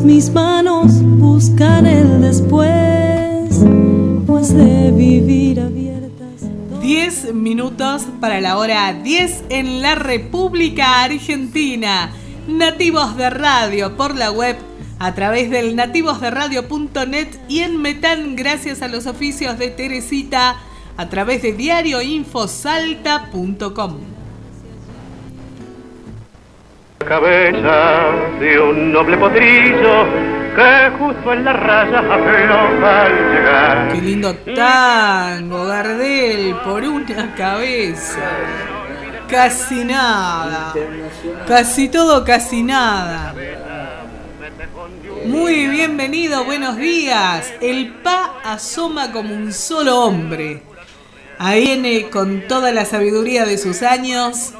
mis manos buscan el después, pues de vivir abiertas. 10 minutos para la hora 10 en la República Argentina. Nativos de Radio por la web a través del nativosderadio.net y en Metán gracias a los oficios de Teresita a través de diarioinfosalta.com. cabeza de un noble potrillo que justo en la raya afloja al llegar. Qué lindo tango, Gardel, por una cabeza. Casi nada. Casi todo, casi nada. Muy bienvenido, buenos días. El Pa asoma como un solo hombre. Ahí viene con toda la sabiduría de sus años.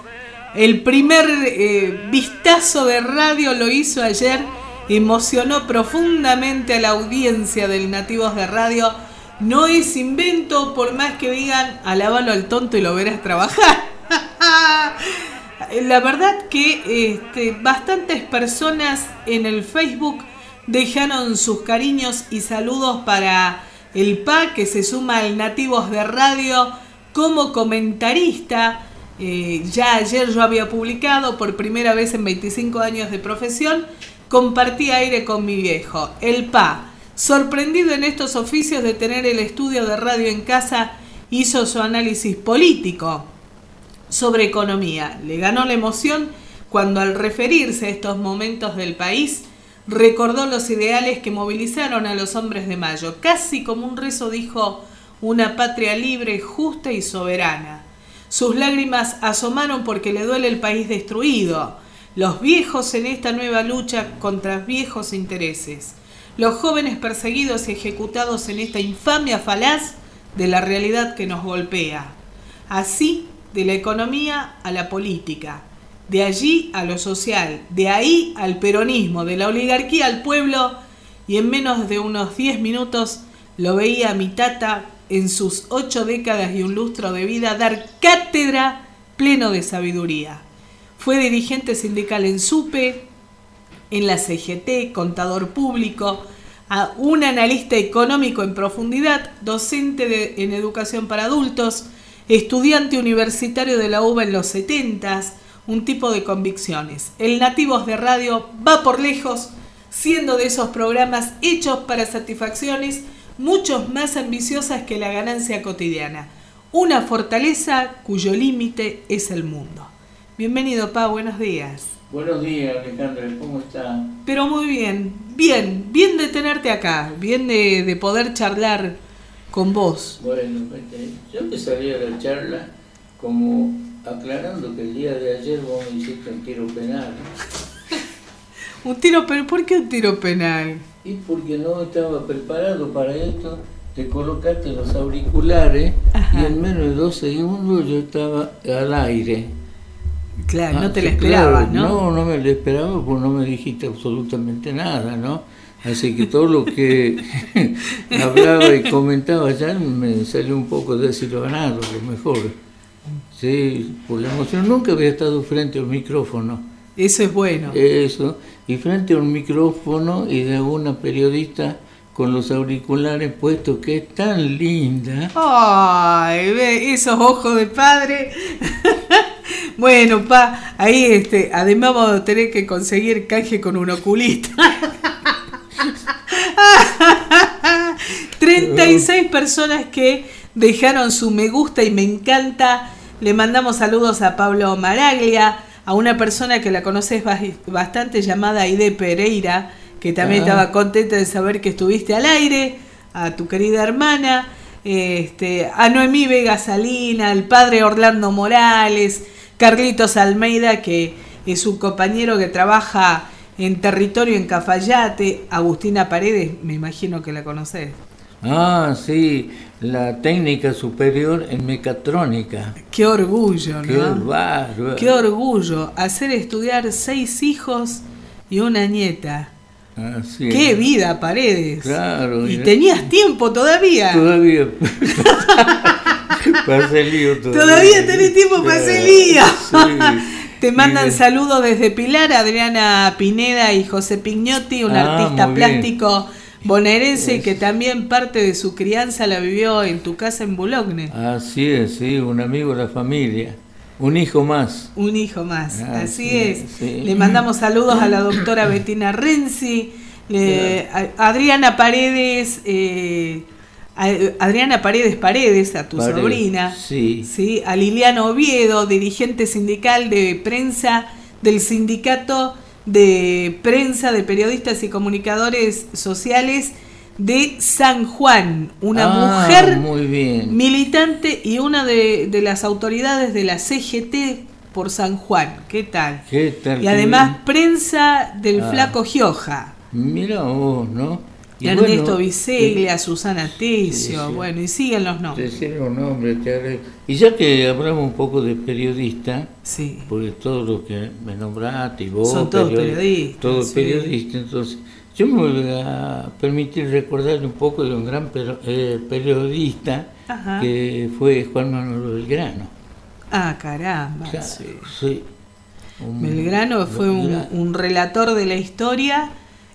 El primer eh, vistazo de radio lo hizo ayer. Emocionó profundamente a la audiencia del Nativos de Radio. No es invento, por más que digan, alabalo al tonto y lo verás trabajar. la verdad que este, bastantes personas en el Facebook dejaron sus cariños y saludos para el PA que se suma al Nativos de Radio como comentarista. Eh, ya ayer yo había publicado por primera vez en 25 años de profesión, compartí aire con mi viejo, el PA. Sorprendido en estos oficios de tener el estudio de radio en casa, hizo su análisis político sobre economía. Le ganó la emoción cuando al referirse a estos momentos del país, recordó los ideales que movilizaron a los hombres de mayo. Casi como un rezo dijo, una patria libre, justa y soberana. Sus lágrimas asomaron porque le duele el país destruido, los viejos en esta nueva lucha contra viejos intereses, los jóvenes perseguidos y ejecutados en esta infamia falaz de la realidad que nos golpea. Así, de la economía a la política, de allí a lo social, de ahí al peronismo, de la oligarquía al pueblo, y en menos de unos 10 minutos lo veía a mi tata en sus ocho décadas y un lustro de vida dar cátedra pleno de sabiduría. Fue dirigente sindical en SUPE, en la CGT, contador público, un analista económico en profundidad, docente en educación para adultos, estudiante universitario de la UBA en los 70 un tipo de convicciones. El Nativos de Radio va por lejos, siendo de esos programas hechos para satisfacciones muchos más ambiciosas que la ganancia cotidiana. Una fortaleza cuyo límite es el mundo. Bienvenido, Pa, buenos días. Buenos días, Alejandra, ¿cómo está? Pero muy bien, bien, bien de tenerte acá, bien de, de poder charlar con vos. Bueno, yo empezaría la charla como aclarando que el día de ayer vos me hiciste un tiro penal. un tiro penal, ¿por qué un tiro penal? Y porque no estaba preparado para esto, te colocaste los auriculares y en menos de dos segundos yo estaba al aire. Claro, no ah, te lo esperabas, ¿no? No, no me lo esperaba porque no me dijiste absolutamente nada, ¿no? Así que todo lo que hablaba y comentaba ya me salió un poco desilusionado, lo mejor. Sí, por la emoción. Nunca había estado frente a un micrófono. Eso es bueno. Eso, y frente a un micrófono y de alguna periodista con los auriculares puestos, que es tan linda. ¡Ay! Ve esos ojos de padre. bueno, pa, ahí este, además vamos a tener que conseguir canje con un oculista. 36 personas que dejaron su me gusta y me encanta. Le mandamos saludos a Pablo Maraglia, a una persona que la conoces bastante llamada Aide Pereira, que también ah. estaba contenta de saber que estuviste al aire, a tu querida hermana, este, a Noemí Vega Salina, al padre Orlando Morales, Carlitos Almeida, que es un compañero que trabaja en territorio en Cafayate, Agustina Paredes, me imagino que la conoces. Ah, sí, la técnica superior en mecatrónica. Qué orgullo, ¿no? Qué bárbaro. Qué orgullo hacer estudiar seis hijos y una nieta. Así Qué vida, Paredes. Claro. Y tenías tiempo todavía. Todavía. para hacer lío todavía. Todavía tenés tiempo para hacer lío. Te mandan saludos desde Pilar, Adriana Pineda y José Pignotti, un Ah, artista bien. Bonaerense que también parte de su crianza la vivió en tu casa en Boulogne. Así es, sí, un amigo de la familia. Un hijo más. Un hijo más, así sí, es. sí. Le mandamos saludos a la doctora Bettina Renzi, le- a- Adriana Paredes, eh, a- Adriana Paredes Paredes, a tu Paredes, sobrina, sí. ¿sí? a Liliana Oviedo, dirigente sindical de prensa del sindicato de prensa de periodistas y comunicadores sociales de San Juan, una Ah, mujer Muy bien. militante y una de, de las autoridades de la CGT por San Juan. ¿Qué tal? ¿Qué tal? Y además bien. prensa del Ah. Flaco Gioja. Mira vos, ¿no? Y Ernesto bueno, Biseglia, Susana Tesio, bueno, y siguen los Te nombres. te. Y ya que hablamos un poco de periodista, Sí. porque todo lo que me nombraste y vos, Son todos periodi- periodistas, todos sí. periodistas, entonces yo me voy a permitir recordarle un poco de un gran eh, periodista Ajá. que fue Juan Manuel Belgrano. Ah, caramba. Claro, sí. sí. Un- Belgrano fue un, relator de la historia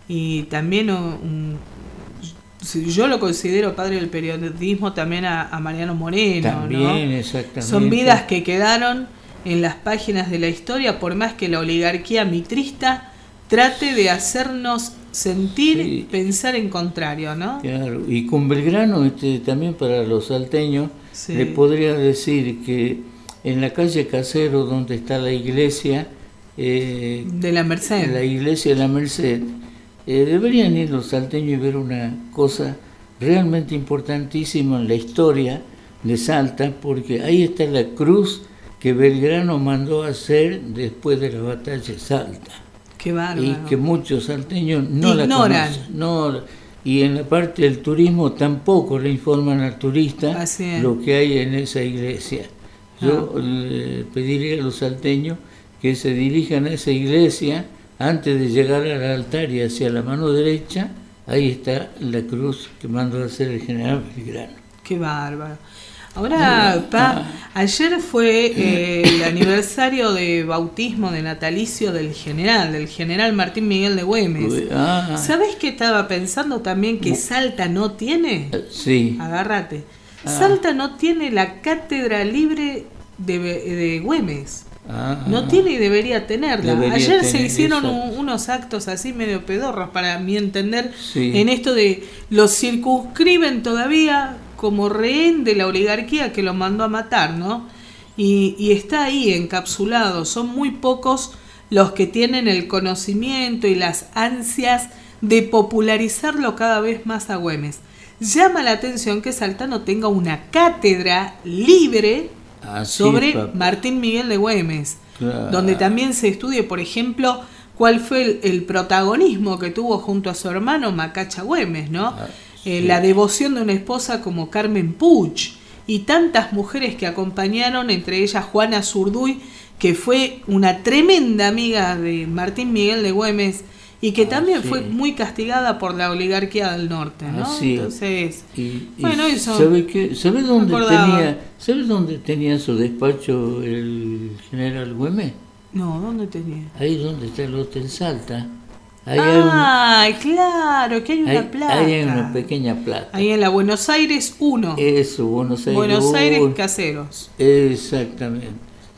y también un, yo lo considero padre del periodismo también a, a Mariano Moreno. ¿no? También, exactamente. Son vidas que quedaron en las páginas de la historia, por más que la oligarquía mitrista trate de hacernos sentir, Sí. pensar en contrario, ¿no? Claro, y con Belgrano, este, también para los salteños, Sí. le podría decir que en la calle Casero, donde está la iglesia, eh, De la Merced. la iglesia de la Merced, eh, deberían ir los salteños y ver una cosa realmente importantísima en la historia de Salta, porque ahí está la cruz que Belgrano mandó hacer después de la batalla de Salta Qué bárbaro. y que muchos salteños no la conocen. No, y en la parte del turismo tampoco le informan al turista lo que hay en esa iglesia. Yo le pediría a los salteños que se dirijan a esa iglesia antes de llegar al altar y hacia la mano derecha, ahí está la cruz que mandó a hacer el general Belgrano. Qué bárbaro. Ahora, pa, ayer fue eh, el aniversario de bautismo de natalicio del general, del general Martín Miguel de Güemes. Ah, ¿Sabes qué estaba pensando también que Salta no tiene? sí, Agárrate. Ah. Salta no tiene la cátedra libre de, de Güemes. Ah, No tiene y debería tenerla. Debería Ayer se tener, hicieron exacto. un- unos actos así medio pedorros para mi entender Sí. en esto de los circunscriben todavía como rehén de la oligarquía que lo mandó a matar, ¿no? Y, y está ahí encapsulado. Son muy pocos los que tienen el conocimiento y las ansias de popularizarlo cada vez más a Güemes. Llama la atención que Salta no tenga una cátedra libre así sobre es. Martín Miguel de Güemes, Claro. donde también se estudie, por ejemplo, cuál fue el, el protagonismo que tuvo junto a su hermano Macacha Güemes, ¿no? Ah, Eh, la devoción de una esposa como Carmen Puch y tantas mujeres que acompañaron, entre ellas Juana Zurduy, que fue una tremenda amiga de Martín Miguel de Güemes y que Ah, también sí. fue muy castigada por la oligarquía del norte, ¿no? Entonces, Y, y Bueno, eso. ¿sabe, qué? ¿Sabe dónde tenía, ¿sabe dónde tenía su despacho el general Güemes? no, ¿dónde tenía? Ahí donde está el Hotel Salta. Ahí hay, un- Ay, claro, que hay una placa. ahí hay una pequeña placa. Ahí en la Buenos Aires 1. Eso, Buenos Aires. Buenos Aires. Caseros. Exactamente.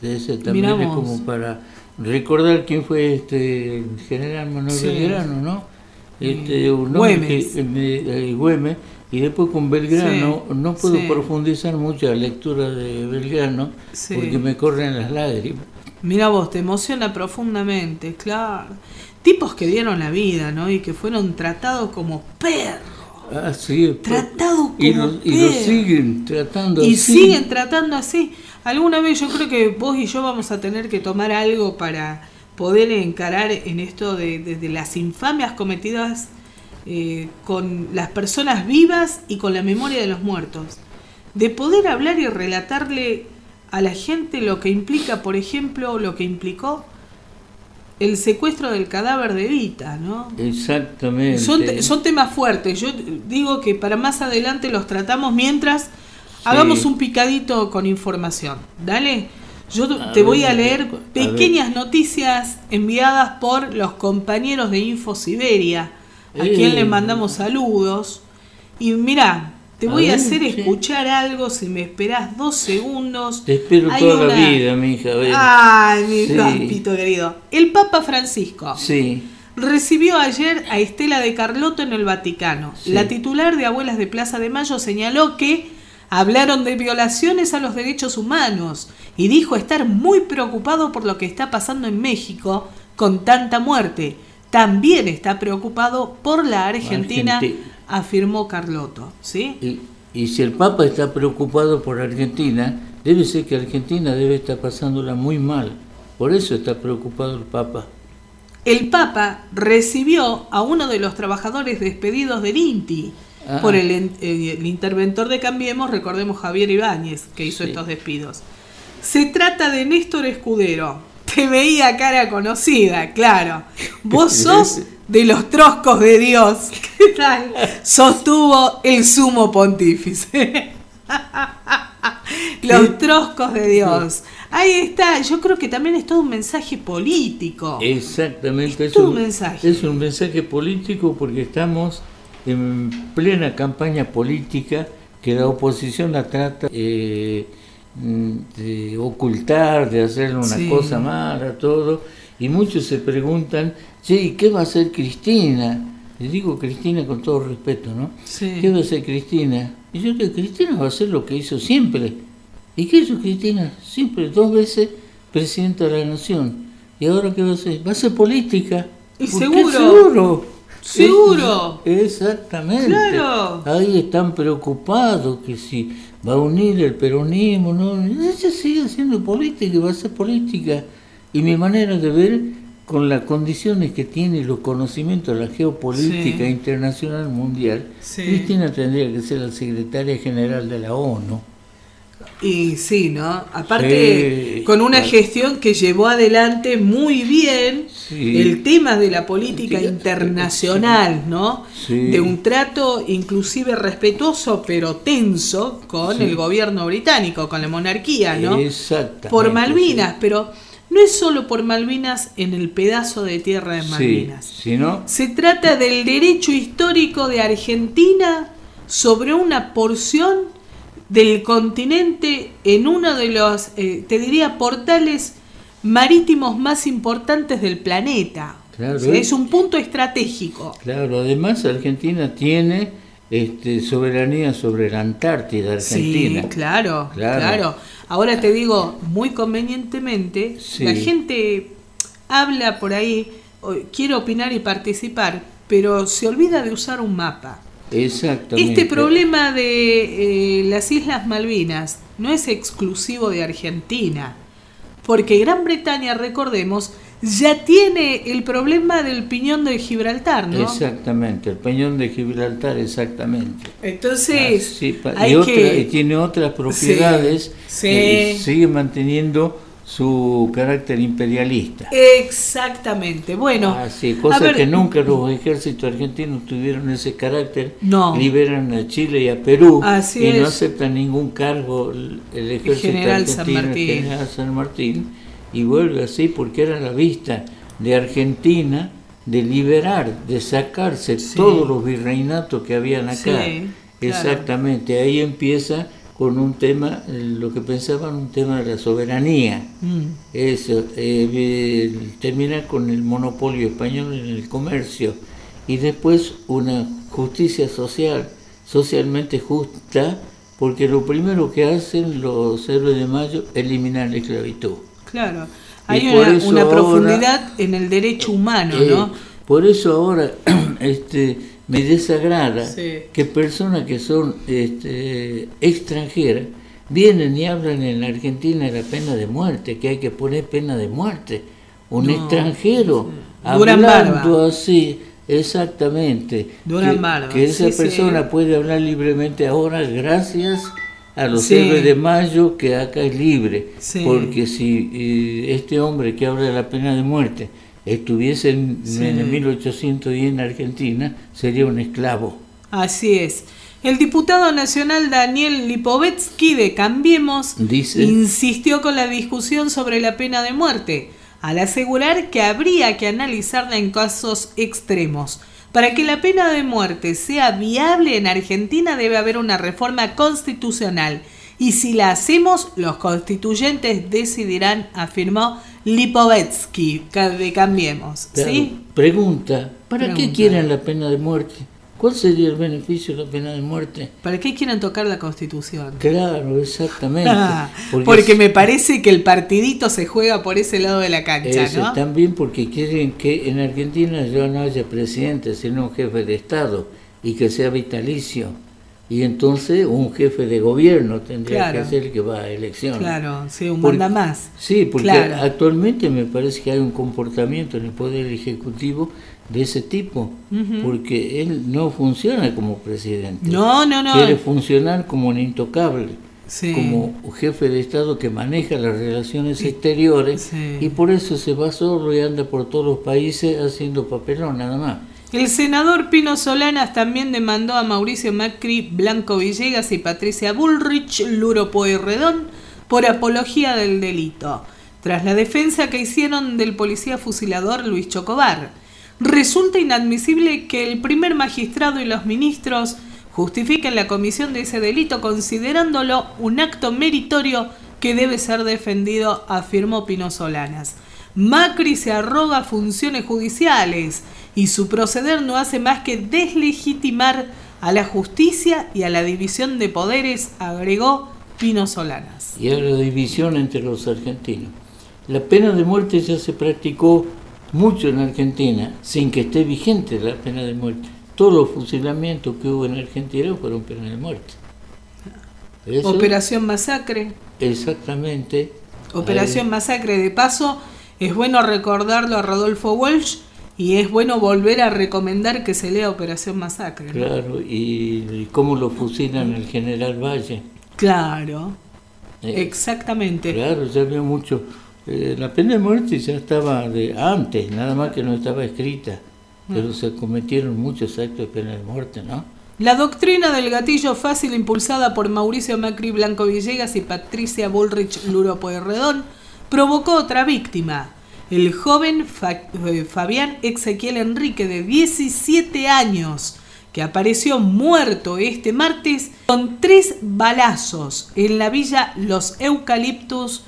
Ese también es como para recordar quién fue este el general Manuel Sí. Belgrano, ¿no? Este, un Güemes. que- eh, eh, Güemes. Y después con Belgrano, Sí, no puedo sí. profundizar mucho la lectura de Belgrano, porque me corren las lágrimas. Mira vos, te emociona profundamente, claro. Tipos que dieron la vida, ¿no? Y que fueron tratados como perros. Ah, sí, Tratados como y lo, y lo perros. siguen tratando Y así. siguen tratando así. Alguna vez yo creo que vos y yo vamos a tener que tomar algo para poder encarar en esto de, de- de las infamias cometidas eh, con las personas vivas y con la memoria de los muertos. De poder hablar y relatarle a la gente lo que implica, por ejemplo, lo que implicó el secuestro del cadáver de Evita, ¿no? Exactamente. Son, te- son temas fuertes. Yo digo que para más adelante los tratamos mientras hagamos un picadito con información. Dale. Yo A te voy a leer a ver. pequeñas noticias enviadas por los compañeros de Info Siberia, a Eh. quien le mandamos saludos. Y mira, te voy a ver, hacer sí. escuchar algo si me esperás dos segundos. Te espero Hay toda una- la vida, mi hija. Ay, mi Sí. papito querido. El Papa Francisco Sí, recibió ayer a Estela de Carlotto en el Vaticano. Sí. La titular de Abuelas de Plaza de Mayo señaló que hablaron de violaciones a los derechos humanos y dijo estar muy preocupado por lo que está pasando en México con tanta muerte. También está preocupado por la Argentina, Argentina. afirmó Carlotto. ¿sí? y, y si el Papa está preocupado por Argentina, debe ser que Argentina debe estar pasándola muy mal. Por eso está preocupado el Papa. El Papa recibió a uno de los trabajadores despedidos del INTI Ah. por el, en- eh, el interventor de Cambiemos, recordemos Javier Ibáñez, que hizo Sí. estos despidos. Se trata de Néstor Escudero. Te veía cara conocida, claro. Vos sos de los troscos de Dios. ¿Qué tal? Sostuvo el sumo pontífice. Los troscos de Dios. Ahí está. Yo creo que también es todo un mensaje político. Exactamente. Es todo un mensaje. Es un mensaje político porque estamos en plena campaña política que la oposición la trata eh, de ocultar, de hacerle una Sí. cosa mala, todo. Y muchos se preguntan, che, ¿y qué va a hacer Cristina? Le digo Cristina con todo respeto, ¿no? Sí. ¿Qué va a hacer Cristina? Y yo digo, Cristina va a hacer lo que hizo siempre. ¿Y qué hizo Cristina? Siempre, dos veces presidenta de la nación. ¿Y ahora qué va a hacer? Va a hacer política. Y ¿Por qué seguro. seguro. Seguro. Exactamente. Claro. Ahí están preocupados que si va a unir el peronismo, no, ella sigue haciendo política y va a hacer política. Y mi manera de ver, con las condiciones que tiene los conocimientos de la geopolítica Sí. internacional mundial, Sí. Cristina tendría que ser la secretaria general de la ONU. Y sí, ¿no? Aparte, Sí, con una claro. gestión que llevó adelante muy bien Sí. el tema de la política Sí, internacional, ¿no? Sí. De un trato inclusive respetuoso pero tenso con Sí. el gobierno británico, con la monarquía, ¿no? Por Malvinas, pero no es solo por Malvinas en el pedazo de tierra de Sí, Malvinas. sino Se trata del derecho histórico de Argentina sobre una porción del continente en uno de los, eh, te diría, portales marítimos más importantes del planeta. Claro, O sea, es un punto estratégico. Claro, además Argentina tiene este, soberanía sobre la Antártida Argentina. Sí, claro, Claro. claro, Ahora te digo, muy convenientemente, Sí. la gente habla por ahí, quiere opinar y participar, pero se olvida de usar un mapa. Exactamente. Este problema de eh, las Islas Malvinas no es exclusivo de Argentina, porque Gran Bretaña, recordemos, ya tiene el problema del piñón de Gibraltar, ¿no? Exactamente, el peñón de Gibraltar, exactamente. Entonces, Ah, sí, pa- hay y, otra- que... y tiene otras propiedades sí. y sigue manteniendo su carácter imperialista. Exactamente. Bueno, Así, a cosa ver, que nunca los ejércitos argentinos tuvieron ese carácter. No. Liberan a Chile y a Perú Así y no aceptan ningún cargo el, ejército General San argentino, el Martín. general San Martín, y vuelve así porque era la vista de Argentina de liberar, de sacarse Sí. todos los virreinatos que habían acá. Sí, claro. Exactamente, ahí empieza con un tema, eh, lo que pensaban, un tema de la soberanía. Mm, Eso, eh, el- terminar con el monopolio español en el comercio y después una justicia social, socialmente justa, porque lo primero que hacen los héroes de mayo es eliminar la esclavitud. claro. Hay una, eso una ahora- profundidad en el derecho humano, Eh, ¿no? por eso ahora este, me desagrada Sí. que personas que son este, extranjeras vienen y hablan en la Argentina de la pena de muerte, que hay que poner pena de muerte. Un No, extranjero hablando Barba. así, exactamente. Que, Barba, que esa sí, persona puede hablar libremente ahora gracias a los héroes de mayo que acá es libre. Porque si eh, este hombre que habla de la pena de muerte estuviese en, Sí. en el 1810 en Argentina, sería un esclavo. Así es. El diputado nacional Daniel Lipovetsky de Cambiemos Dice- insistió con la discusión sobre la pena de muerte, al asegurar que habría que analizarla en casos extremos. Para que la pena de muerte sea viable en Argentina debe haber una reforma constitucional. Y si la hacemos, los constituyentes decidirán, afirmó Lipovetsky de Cambiemos. Claro. ¿Sí? Pregunta, ¿para qué Pregunta. quieren la pena de muerte? ¿Cuál sería el beneficio de la pena de muerte? ¿Para qué quieren tocar la constitución? Claro, exactamente. Ah, Porque porque me parece que el partidito se juega por ese lado de la cancha, Eso, ¿no? También porque quieren que en Argentina ya no haya presidente, sino un jefe de Estado y que sea vitalicio. Y entonces un jefe de gobierno tendría Claro. que ser el que va a elecciones. Claro, sí, un Porque- manda más. Sí, porque Claro. actualmente me parece que hay un comportamiento en el Poder Ejecutivo de ese tipo, porque él no funciona como presidente. No, no, no. Quiere funcionar como un intocable, Sí. como jefe de Estado que maneja las relaciones exteriores sí. y por eso se va solo y anda por todos los países haciendo papelón nada más. El senador Pino Solanas también demandó a Mauricio Macri, Blanco Villegas y Patricia Bullrich, Luro Pueyrredón, por apología del delito, tras la defensa que hicieron del policía fusilador Luis Chocobar. Resulta inadmisible que el primer magistrado y los ministros justifiquen la comisión de ese delito considerándolo un acto meritorio que debe ser defendido, afirmó Pino Solanas. Macri se arroga funciones judiciales y su proceder no hace más que deslegitimar a la justicia y a la división de poderes, agregó Pino Solanas. y a la división entre los argentinos. La pena de muerte ya se practicó mucho en Argentina, sin que esté vigente la pena de muerte. Todos los fusilamientos que hubo en Argentina fueron pena de muerte. Eso, Operación Masacre. Exactamente. Operación Masacre de paso, es bueno recordarlo a Rodolfo Walsh y es bueno volver a recomendar que se lea Operación Masacre. ¿no? Claro, y, y cómo lo fusilan el general Valle. Claro, Eh, exactamente. Claro, ya había mucho. eh, la pena de muerte ya estaba de antes, nada más que no estaba escrita. Pero se cometieron muchos actos de pena de muerte, ¿no? La doctrina del gatillo fácil impulsada por Mauricio Macri Blanco Villegas y Patricia Bullrich Luro Pueyrredón provocó otra víctima, el joven eh, Fabián Ezequiel Enrique de 17 años, que apareció muerto este martes con tres balazos en la villa Los Eucaliptus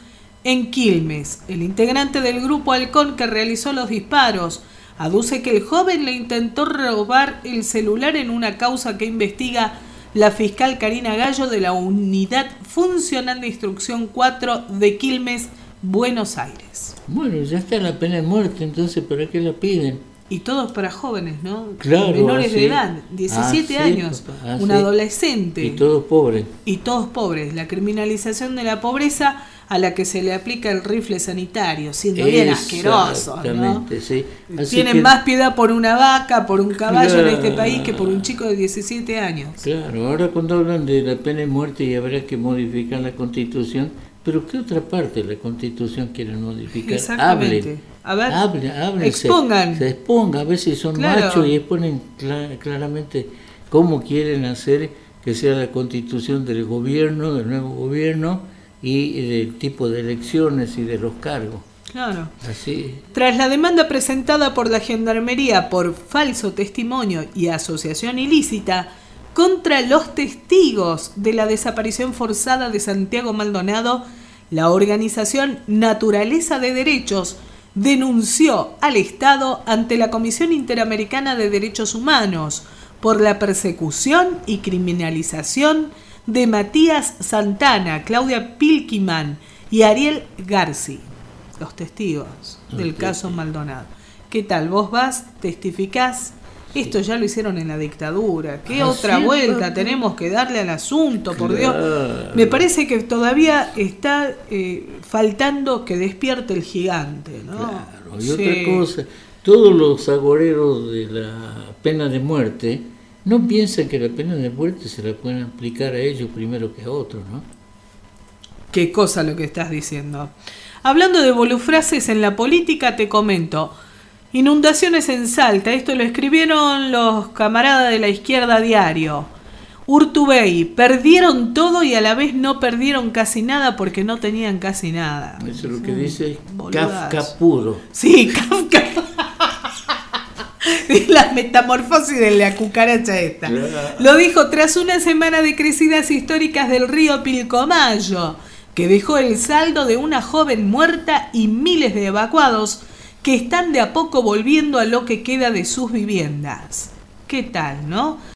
en Quilmes. El integrante del grupo Halcón que realizó los disparos aduce que el joven le intentó robar el celular en una causa que investiga la fiscal Karina Gallo de la Unidad Funcional de Instrucción 4 de Quilmes, Buenos Aires. Bueno, ya está la pena de muerte, entonces ¿para qué la piden? Y todos para jóvenes, ¿no? Claro, Menores así. de edad, 17 Así, años, así. un adolescente. Y todos pobres. y todos pobres. La criminalización de la pobreza a la que se le aplica el rifle sanitario, siendo bien asqueroso. ¿no? Exactamente, sí. Así Tienen que- más piedad por una vaca, por un caballo en este Claro. país que por un chico de 17 años. Claro, ahora cuando hablan de la pena de muerte y habrá que modificar la constitución, pero ¿qué otra parte de la constitución quieren modificar? Exactamente. Hablen. A ver, hablen, hablen, se- expongan. Se, expongan, a si son Claro. machos y exponen cla- claramente cómo quieren hacer que sea la constitución del gobierno, del nuevo gobierno y del tipo de elecciones y de los cargos. Claro. Así, Tras la demanda presentada por la Gendarmería por falso testimonio y asociación ilícita contra los testigos de la desaparición forzada de Santiago Maldonado, la organización Naturaleza de Derechos denunció al Estado ante la Comisión Interamericana de Derechos Humanos por la persecución y criminalización de Matías Santana, Claudia Pilkiman y Ariel Garci, los testigos del caso Maldonado. ¿Qué tal? ¿Vos vas, testificás? Esto ya lo hicieron en la dictadura. ¿Qué Ah, otra vuelta tenemos que darle al asunto, por Dios? Me parece que todavía está eh, faltando que despierte el gigante, ¿no? Claro, y Sí. otra cosa, todos los agoreros de la pena de muerte no piensan que la pena de muerte se la pueden aplicar a ellos primero que a otros, ¿no? Qué cosa lo que estás diciendo. Hablando de bolufrases en la política, te comento. Inundaciones en Salta, esto lo escribieron los camaradas de la izquierda diario. Urtubey, perdieron todo y a la vez no perdieron casi nada porque no tenían casi nada. Eso es lo que dice Boludazo. Kafka puro. Sí, Kafka. La metamorfosis de la cucaracha esta. Lo dijo tras una semana de crecidas históricas del río Pilcomayo, que dejó el saldo de una joven muerta y miles de evacuados que están de a poco volviendo a lo que queda de sus viviendas. ¿Qué tal, no?